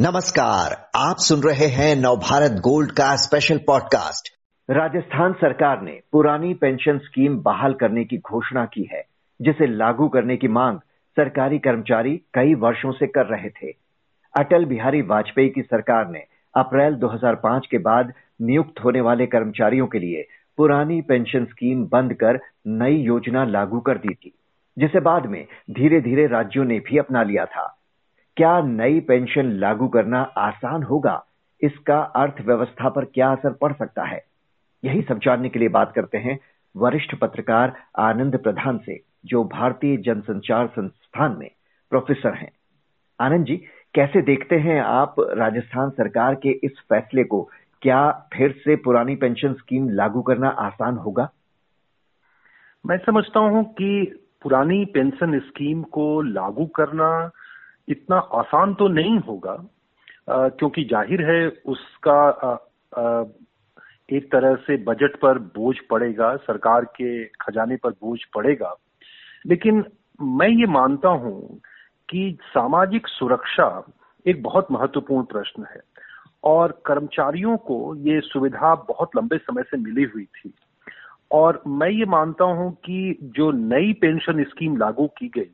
नमस्कार, आप सुन रहे हैं नवभारत गोल्ड का स्पेशल पॉडकास्ट राजस्थान सरकार ने पुरानी पेंशन स्कीम बहाल करने की घोषणा की है, जिसे लागू करने की मांग सरकारी कर्मचारी कई वर्षों से कर रहे थे। अटल बिहारी वाजपेयी की सरकार ने अप्रैल 2005 के बाद नियुक्त होने वाले कर्मचारियों के लिए पुरानी पेंशन स्कीम बंद कर नई योजना लागू कर दी थी, जिसे बाद में धीरे धीरे राज्यों ने भी अपना लिया था। क्या नई पेंशन लागू करना आसान होगा? इसका अर्थव्यवस्था पर क्या असर पड़ सकता है? यही सब जानने के लिए बात करते हैं वरिष्ठ पत्रकार आनंद प्रधान से, जो भारतीय जनसंचार संस्थान में प्रोफेसर हैं। आनंद जी, कैसे देखते हैं आप राजस्थान सरकार के इस फैसले को? क्या फिर से पुरानी पेंशन स्कीम लागू करना आसान होगा? मैं समझता हूँ कि पुरानी पेंशन स्कीम को लागू करना इतना आसान तो नहीं होगा आ, क्योंकि ज़ाहिर है उसका आ, आ, एक तरह से बजट पर बोझ पड़ेगा सरकार के खजाने पर बोझ पड़ेगा। लेकिन मैं ये मानता हूँ कि सामाजिक सुरक्षा एक बहुत महत्वपूर्ण प्रश्न है और कर्मचारियों को ये सुविधा बहुत लंबे समय से मिली हुई थी। और मैं ये मानता हूँ कि जो नई पेंशन स्कीम लागू की गई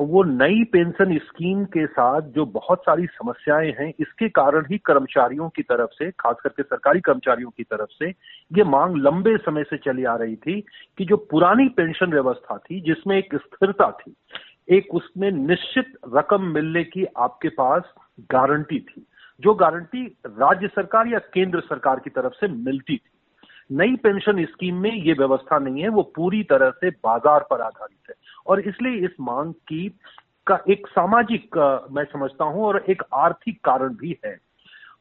वो नई पेंशन स्कीम के साथ जो बहुत सारी समस्याएँ हैं, इसके कारण ही कर्मचारियों की तरफ़ से, खास करके सरकारी कर्मचारियों की तरफ़ से, ये मांग लंबे समय से चली आ रही थी कि जो पुरानी पेंशन व्यवस्था थी, जिसमें एक स्थिरता थी, एक उसमें निश्चित रकम मिलने की आपके पास गारंटी थी, जो गारंटी राज्य सरकार या केंद्र सरकार की तरफ़ से मिलती थी। नई पेंशन स्कीम में ये व्यवस्था नहीं है, वो पूरी तरह से बाज़ार पर आधारित है। और इसलिए इस मांग की का एक सामाजिक मैं समझता हूँ और एक आर्थिक कारण भी है।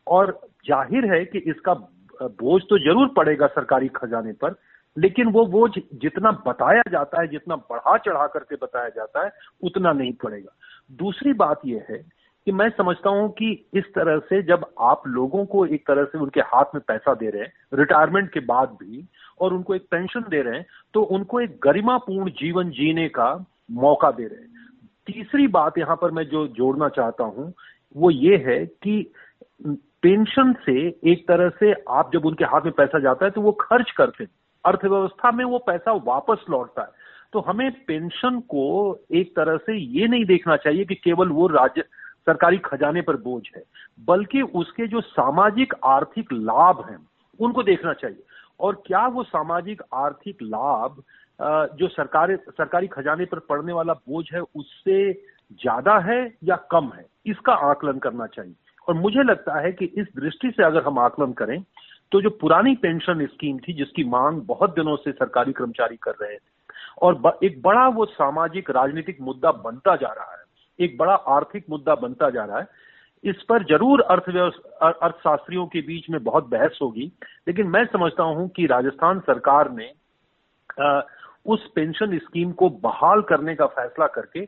और ज़ाहिर है कि इसका बोझ तो ज़रूर पड़ेगा सरकारी खजाने पर, लेकिन वो बोझ जितना बताया जाता है, जितना बढ़ा चढ़ा करके बताया जाता है, उतना नहीं पड़ेगा। दूसरी बात यह है कि मैं समझता हूँ कि इस तरह से जब आप लोगों को एक तरह से उनके हाथ में पैसा दे रहे हैं रिटायरमेंट के बाद भी और उनको एक पेंशन दे रहे हैं तो उनको एक गरिमापूर्ण जीवन जीने का मौका दे रहे हैं। तीसरी बात यहाँ पर मैं जो जोड़ना चाहता हूँ, वो ये है कि पेंशन से एक तरह से आप जब उनके हाथ में पैसा जाता है तो वो खर्च करते हैं। अर्थव्यवस्था में वो पैसा वापस लौटता है। तो हमें पेंशन को एक तरह से ये नहीं देखना चाहिए कि केवल वो राज्य, सरकारी खजाने पर बोझ है, बल्कि उसके जो सामाजिक आर्थिक लाभ हैं, उनको देखना चाहिए। और क्या वो सामाजिक आर्थिक लाभ जो सरकारी सरकारी खजाने पर पड़ने वाला बोझ है, उससे ज़्यादा है या कम है? इसका आकलन करना चाहिए। और मुझे लगता है कि इस दृष्टि से अगर हम आकलन करें तो जो पुरानी पेंशन स्कीम थी, जिसकी मांग बहुत दिनों से सरकारी कर्मचारी कर रहे थे, और एक बड़ा वो सामाजिक राजनीतिक मुद्दा बनता जा रहा है, एक बड़ा आर्थिक मुद्दा बनता जा रहा है इस पर ज़रूर अर्थव्यवस्था अर्थशास्त्रियों के बीच में बहुत बहस होगी। लेकिन मैं समझता हूँ कि राजस्थान सरकार ने आ, उस पेंशन स्कीम को बहाल करने का फैसला करके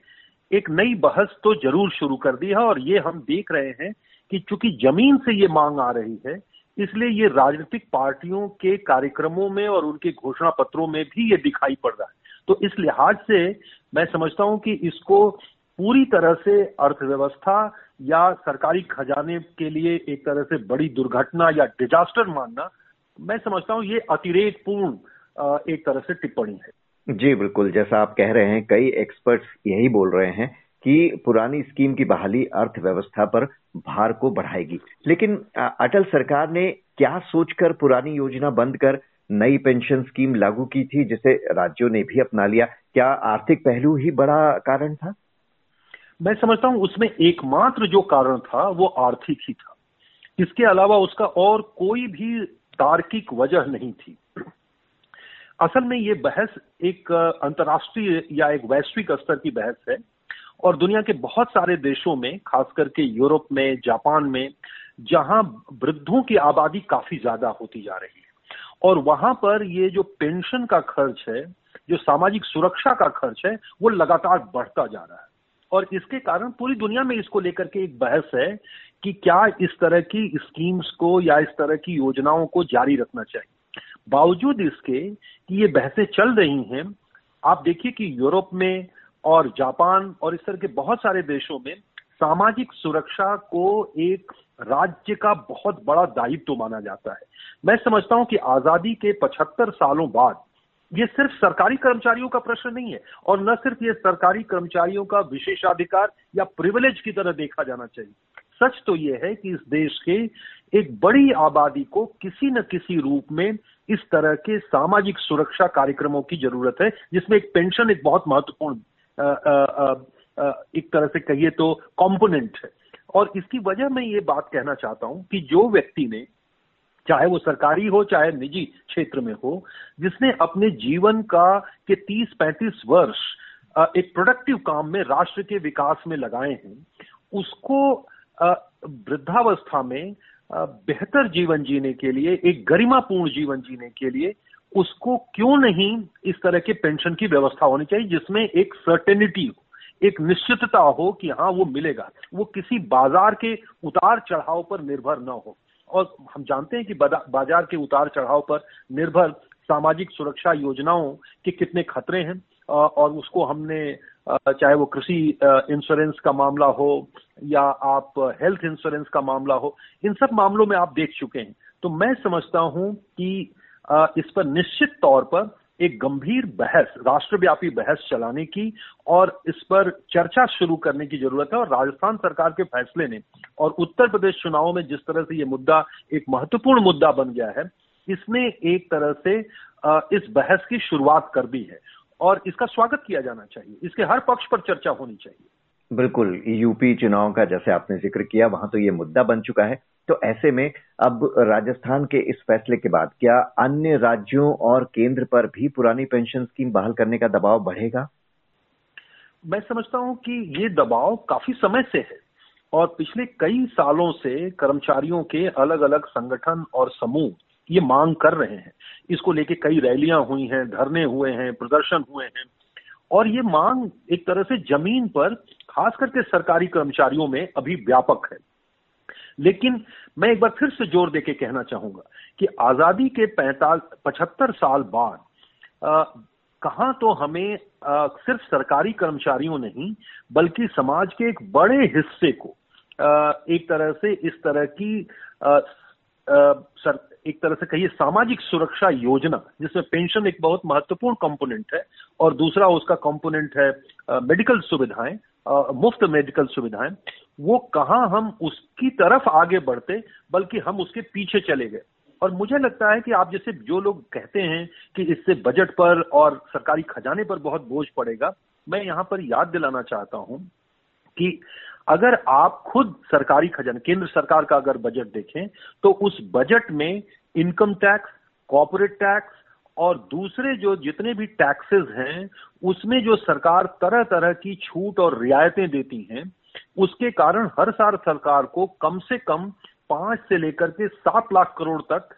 एक नई बहस तो ज़रूर शुरू कर दी है और ये हम देख रहे हैं कि चूँकि ज़मीन से ये मांग आ रही है इसलिए ये राजनीतिक पार्टियों के कार्यक्रमों में और उनके घोषणा पत्रों में भी ये दिखाई पड़ रहा है। तो इस लिहाज से मैं समझता हूँ कि इसको पूरी तरह से अर्थव्यवस्था या सरकारी खजाने के लिए एक तरह से बड़ी दुर्घटना या डिजास्टर मानना, मैं समझता हूँ ये अतिरेक पूर्ण एक तरह से टिप्पणी है। जी, बिल्कुल। जैसा आप कह रहे हैं, कई एक्सपर्ट्स यही बोल रहे हैं कि पुरानी स्कीम की बहाली अर्थव्यवस्था पर भार को बढ़ाएगी। लेकिन अटल सरकार ने क्या सोचकर पुरानी योजना बंद कर नई पेंशन स्कीम लागू की थी, जिसे राज्यों ने भी अपना लिया? क्या आर्थिक पहलू ही बड़ा कारण था? मैं समझता हूँ उसमें एकमात्र जो कारण था, वो आर्थिक ही था। इसके अलावा उसका और कोई भी तार्किक वजह नहीं थी। असल में ये बहस एक अंतर्राष्ट्रीय या एक वैश्विक स्तर की बहस है और दुनिया के बहुत सारे देशों में खास करके यूरोप में, जापान में, जहाँ वृद्धों की आबादी काफ़ी ज़्यादा होती जा रही है। और वहाँ पर ये जो पेंशन का खर्च है, जो सामाजिक सुरक्षा का खर्च है, वो लगातार बढ़ता जा रहा है। और इसके कारण पूरी दुनिया में इसको लेकर के एक बहस है कि क्या इस तरह की स्कीम्स को या इस तरह की योजनाओं को जारी रखना चाहिए। बावजूद इसके कि ये बहसें चल रही हैं, आप देखिए कि यूरोप में और जापान और इस तरह के बहुत सारे देशों में सामाजिक सुरक्षा को एक राज्य का बहुत बड़ा दायित्व तो माना जाता है। मैं समझता हूँ कि आज़ादी के 75 सालों बाद ये सिर्फ़ सरकारी कर्मचारियों का प्रश्न नहीं है और न सिर्फ़ ये सरकारी कर्मचारियों का विशेषाधिकार या प्रिविलेज की तरह देखा जाना चाहिए। सच तो ये है कि इस देश के एक बड़ी आबादी को किसी न किसी रूप में इस तरह के सामाजिक सुरक्षा कार्यक्रमों की ज़रूरत है, जिसमें एक पेंशन एक बहुत महत्वपूर्ण एक तरह से कहिए तो कंपोनेंट है। और इसकी वजह मैं ये बात कहना चाहता हूँ कि जो व्यक्ति ने चाहे वो सरकारी हो, चाहे निजी क्षेत्र में हो, जिसने अपने जीवन का के 30-35 वर्ष एक प्रोडक्टिव काम में, राष्ट्र के विकास में लगाए हैं, उसको वृद्धावस्था में बेहतर जीवन जीने के लिए, एक गरिमापूर्ण जीवन जीने के लिए, उसको क्यों नहीं इस तरह के पेंशन की व्यवस्था होनी चाहिए, जिसमें एक सर्टेनिटी हो, एक निश्चितता हो कि हाँ वो मिलेगा। वो किसी बाज़ार के उतार चढ़ाव पर निर्भर न हो। और हम जानते हैं कि बाज़ार के उतार चढ़ाव पर निर्भर सामाजिक सुरक्षा योजनाओं के कितने खतरे हैं और उसको हमने चाहे वो कृषि इंश्योरेंस का मामला हो या आप हेल्थ इंश्योरेंस का मामला हो, इन सब मामलों में आप देख चुके हैं। तो मैं समझता हूँ कि इस पर निश्चित तौर पर एक गंभीर बहस, राष्ट्रव्यापी बहस चलाने की और इस पर चर्चा शुरू करने की ज़रूरत है और राजस्थान सरकार के फैसले ने और उत्तर प्रदेश चुनाव में जिस तरह से ये मुद्दा, एक महत्वपूर्ण मुद्दा बन गया है, इसने एक तरह से इस बहस की शुरुआत कर दी है। और इसका स्वागत किया जाना चाहिए। इसके हर पक्ष पर चर्चा होनी चाहिए। बिल्कुल यूपी चुनाव का जैसे आपने ज़िक्र किया, वहाँ तो ये मुद्दा बन चुका है। तो ऐसे में अब राजस्थान के इस फैसले के बाद क्या अन्य राज्यों और केंद्र पर भी पुरानी पेंशन स्कीम बहाल करने का दबाव बढ़ेगा? मैं समझता हूँ कि ये दबाव काफ़ी समय से है और पिछले कई सालों से कर्मचारियों के अलग अलग संगठन और समूह ये मांग कर रहे हैं। इसको लेके कई रैलियाँ हुई हैं, धरने हुए हैं, प्रदर्शन हुए हैं। और ये मांग एक तरह से ज़मीन पर खास करके सरकारी कर्मचारियों में अभी व्यापक है। लेकिन मैं एक बार फिर से ज़ोर देके कहना चाहूँगा कि आज़ादी के पैंताल पचहत्तर साल बाद कहा तो हमें आ, सिर्फ़ सरकारी कर्मचारियों नहीं बल्कि समाज के एक बड़े हिस्से को आ, एक तरह से इस तरह की आ, आ, सर, एक तरह से कहिए सामाजिक सुरक्षा योजना, जिसमें पेंशन एक बहुत महत्वपूर्ण कंपोनेंट है और दूसरा उसका कंपोनेंट है मेडिकल सुविधाएँ मुफ़्त मेडिकल सुविधाएँ। वो कहा हम उसकी तरफ़ आगे बढ़ते, बल्कि हम उसके पीछे चले गए। और मुझे लगता है कि आप जैसे जो लोग कहते हैं कि इससे बजट पर और सरकारी खजाने पर बहुत बोझ पड़ेगा, मैं यहाँ पर याद दिलाना चाहता हूँ कि अगर आप खुद सरकारी खजाना, केंद्र सरकार का अगर बजट देखें तो उस बजट में इनकम टैक्स कॉपोरेट टैक्स और दूसरे जो जितने भी टैक्सेस हैं, उसमें जो सरकार तरह तरह की छूट और रियायतें देती हैं, उसके कारण हर साल सरकार को कम से कम पाँच से लेकर के सात लाख करोड़ तक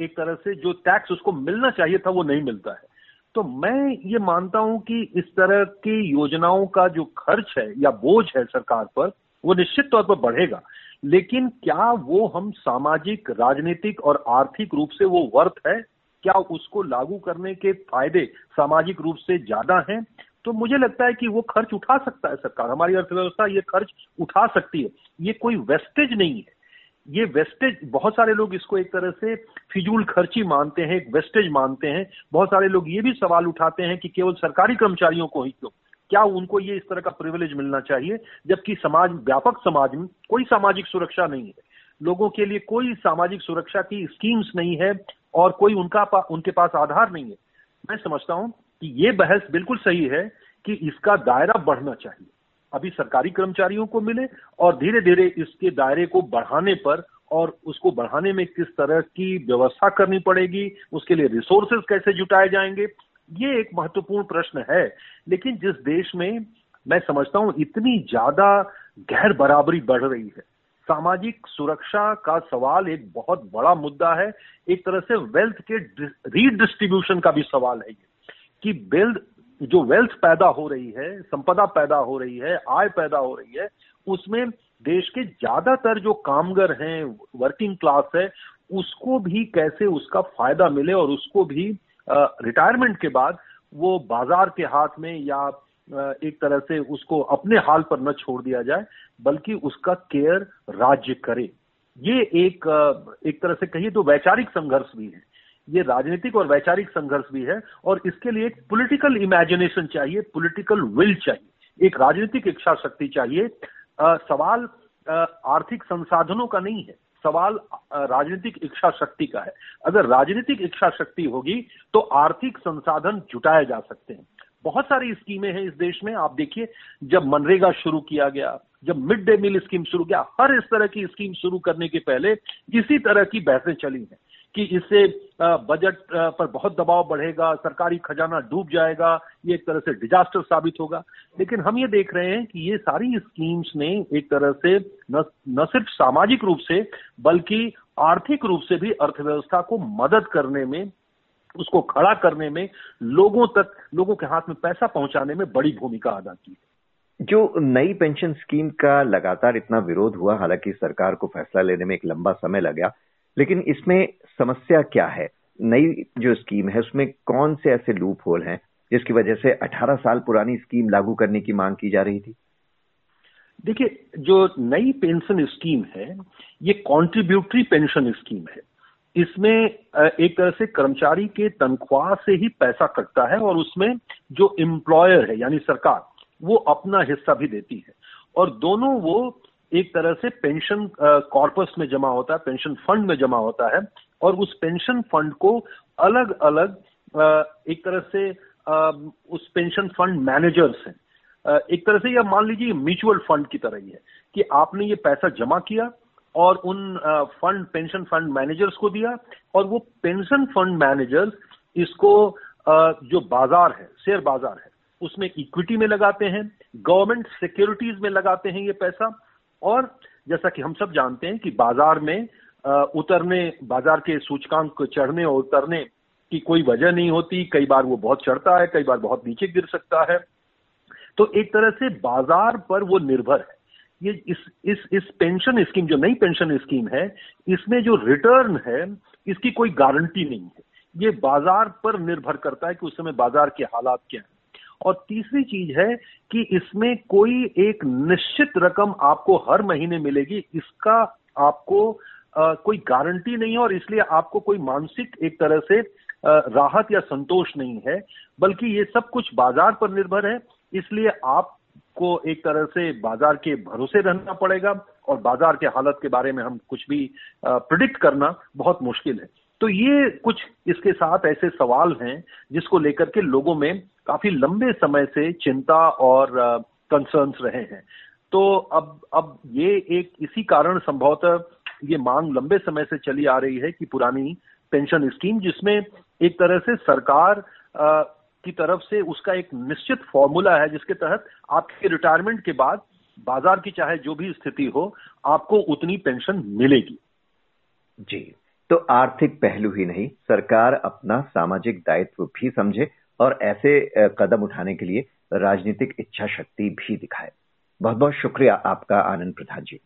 एक तरह से जो टैक्स उसको मिलना चाहिए था वो नहीं मिलता है। तो मैं ये मानता हूँ कि इस तरह की योजनाओं का जो खर्च है या बोझ है सरकार पर, वो निश्चित तौर पर बढ़ेगा। लेकिन क्या वो हम सामाजिक, राजनीतिक और आर्थिक रूप से वो वर्थ है? क्या उसको लागू करने के फ़ायदे सामाजिक रूप से ज़्यादा हैं? तो मुझे लगता है कि वो खर्च उठा सकता है सरकार। हमारी अर्थव्यवस्था ये खर्च उठा सकती है। ये कोई वेस्टेज नहीं है। ये वेस्टेज बहुत सारे लोग इसको एक तरह से फिजूल खर्ची मानते हैं एक वेस्टेज मानते हैं। बहुत सारे लोग ये भी सवाल उठाते हैं कि केवल सरकारी कर्मचारियों को ही क्यों? क्या उनको ये इस तरह का प्रिविलेज मिलना चाहिए जबकि समाज व्यापक समाज में कोई सामाजिक सुरक्षा नहीं है। लोगों के लिए कोई सामाजिक सुरक्षा की स्कीम्स नहीं है और कोई उनका पा, उनके पास आधार नहीं है। मैं समझता हूँ कि ये बहस बिल्कुल सही है कि इसका दायरा बढ़ना चाहिए। अभी सरकारी कर्मचारियों को मिले और धीरे धीरे इसके दायरे को बढ़ाने पर और उसको बढ़ाने में किस तरह की व्यवस्था करनी पड़ेगी, उसके लिए रिसोर्सेज कैसे जुटाए जाएँगे, ये एक महत्वपूर्ण प्रश्न है। लेकिन जिस देश में मैं समझता हूँ इतनी ज़्यादा गैर बराबरी बढ़ रही है। सामाजिक सुरक्षा का सवाल एक बहुत बड़ा मुद्दा है। एक तरह से वेल्थ के रीडिस्ट्रीब्यूशन का भी सवाल है ये। कि वेल्थ जो वेल्थ पैदा हो रही है, संपदा पैदा हो रही है, आय पैदा हो रही है, उसमें देश के ज़्यादातर जो कामगर हैं वर्किंग क्लास है, उसको भी कैसे उसका फ़ायदा मिले और उसको भी रिटायरमेंट के बाद वो बाज़ार के हाथ में या एक तरह से उसको अपने हाल पर न छोड़ दिया जाए, बल्कि उसका केयर राज्य करे। ये एक एक तरह से कहिए तो वैचारिक संघर्ष भी है। ये राजनीतिक और वैचारिक संघर्ष भी है और इसके लिए एक पॉलिटिकल इमेजिनेशन चाहिए पॉलिटिकल विल चाहिए। एक राजनीतिक इच्छा शक्ति चाहिए। आ, सवाल आ, आर्थिक संसाधनों का नहीं है। सवाल राजनीतिक इच्छा शक्ति का है। अगर राजनीतिक इच्छा शक्ति होगी तो आर्थिक संसाधन जुटाए जा सकते हैं। बहुत सारी स्कीमें हैं इस देश में। आप देखिए जब मनरेगा शुरू किया गया जब मिड डे मील स्कीम शुरू किया हर इस तरह की स्कीम शुरू करने के पहले इसी तरह की बहसें चली हैं। कि इससे बजट पर बहुत दबाव बढ़ेगा सरकारी खजाना डूब जाएगा ये एक तरह से डिजास्टर साबित होगा। लेकिन हम ये देख रहे हैं कि ये सारी स्कीम्स ने एक तरह से न, सिर्फ़ सामाजिक रूप से बल्कि आर्थिक रूप से भी अर्थव्यवस्था को मदद करने में उसको खड़ा करने में लोगों तक लोगों के हाथ में पैसा पहुँचाने में बड़ी भूमिका अदा की है। जो नई पेंशन स्कीम का लगातार इतना विरोध हुआ हालाँकि सरकार को फैसला लेने में एक लंबा समय लगा लेकिन इसमें समस्या क्या है? नई जो स्कीम है, उसमें कौन से ऐसे लूप होल हैं जिसकी वजह से 18 साल पुरानी स्कीम लागू करने की मांग की जा रही थी? देखिए, जो नई पेंशन स्कीम है, ये कॉन्ट्रीब्यूटरी पेंशन स्कीम है। इसमें एक तरह से कर्मचारी के तनख्वाह से ही पैसा कटता है और उसमें जो एम्प्लॉयर है, यानी सरकार, वो अपना हिस्सा भी देती है। और दोनों वो एक तरह से पेंशन कॉर्पस में जमा होता है, पेंशन फंड में जमा होता है और उस पेंशन फंड को अलग अलग एक तरह से उस पेंशन फंड मैनेजर्स हैं एक तरह से यह मान लीजिए म्यूचुअल फंड की तरह ही है कि आपने ये पैसा जमा किया और उन फंड, पेंशन फंड मैनेजर्स को दिया और वो पेंशन फंड मैनेजर्स इसको जो बाज़ार है, शेयर बाज़ार है, उसमें इक्विटी में लगाते हैं, गवर्नमेंट सिक्योरिटीज में लगाते हैं ये पैसा और जैसा कि हम सब जानते हैं कि बाज़ार में उतरने, बाज़ार के सूचकांक चढ़ने और उतरने की कोई वजह नहीं होती। कई बार वो बहुत चढ़ता है, कई बार बहुत नीचे गिर सकता है। तो एक तरह से बाज़ार पर वो निर्भर है। ये इस इस इस पेंशन स्कीम जो नई पेंशन स्कीम है, इसमें जो रिटर्न है, इसकी कोई गारंटी नहीं है। ये बाज़ार पर निर्भर करता है कि उस समय बाज़ार के हालात क्या है। और तीसरी चीज़ है कि इसमें कोई एक निश्चित रकम आपको हर महीने मिलेगी इसका आपको आ, कोई गारंटी नहीं है और इसलिए आपको कोई मानसिक एक तरह से आ, राहत या संतोष नहीं है बल्कि ये सब कुछ बाज़ार पर निर्भर है इसलिए आपको एक तरह से बाज़ार के भरोसे रहना पड़ेगा और बाज़ार के हालत के बारे में हम कुछ भी प्रिडिक्ट करना बहुत मुश्किल है। तो ये कुछ इसके साथ ऐसे सवाल हैं जिसको लेकर के लोगों में काफ़ी लंबे समय से चिंता और कंसर्न्स रहे हैं। तो अब अब ये एक इसी कारण संभवतः ये मांग लंबे समय से चली आ रही है कि पुरानी पेंशन स्कीम जिसमें एक तरह से सरकार आ, की तरफ़ से उसका एक निश्चित फॉर्मूला है जिसके तहत आपके रिटायरमेंट के बाद बाज़ार की चाहे जो भी स्थिति हो आपको उतनी पेंशन मिलेगी। जी। तो आर्थिक पहलू ही नहीं, सरकार अपना सामाजिक दायित्व भी समझे और ऐसे कदम उठाने के लिए राजनीतिक इच्छा शक्ति भी दिखाए। बहुत बहुत शुक्रिया आपका आनंद प्रधान जी।